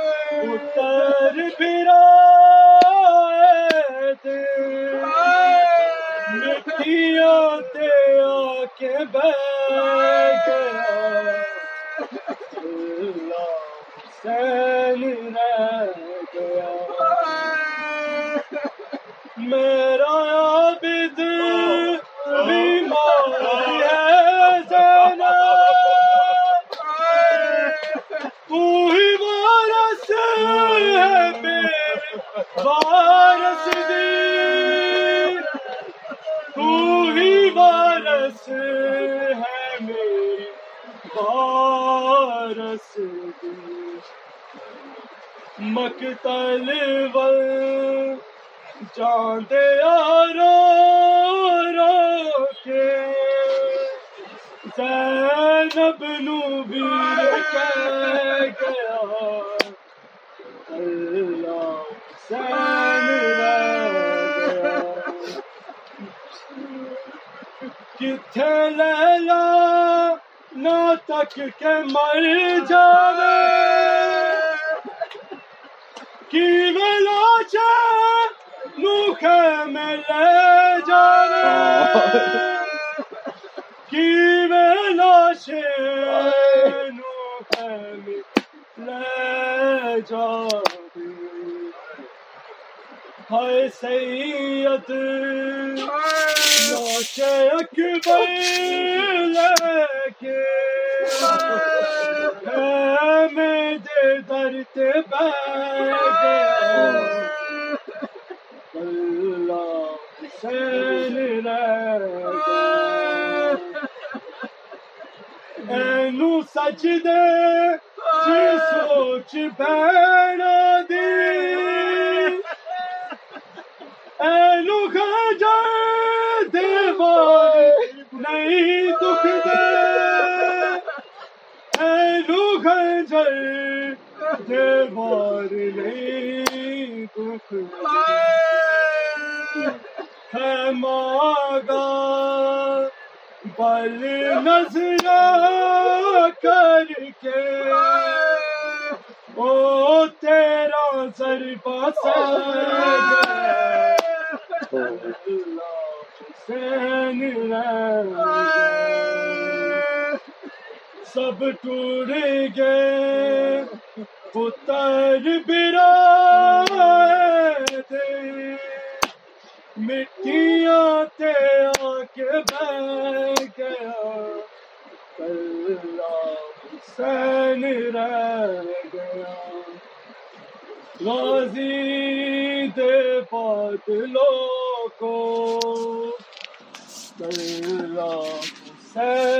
اتر پھرا مٹیاں تے آ کے بہ گیا۔ حسین رہ گیا۔ وارث دی تو ہی وارث ہے میرے وارث دی مقتل ول جاندے رو رو کے۔ زینب نو ویر کہہ گیا۔ اللہ حسین نہ تک کے مر جاوے کی ویلا چھ نوکھے میں لے جاوے کی ویلا چھ نوکھے میں لے جاوے ہائے سید لاش اکبر لے کے میں دے درد بہ گیا اللہ حسین اینو سجدے جی سوچ بہنا دی نہیں دکھ دے۔ اینو گھجا دیوار نہیں دکھ دے۔ ہے ماگا، بل نظر کر کے۔ او تیرا سر پاس سب ٹوڑ گئے، پتر برا دے مٹیاں تے آ کے بہ گیا۔ اللہ حسین رہ غازی دے بادلوں کو اللہ حسین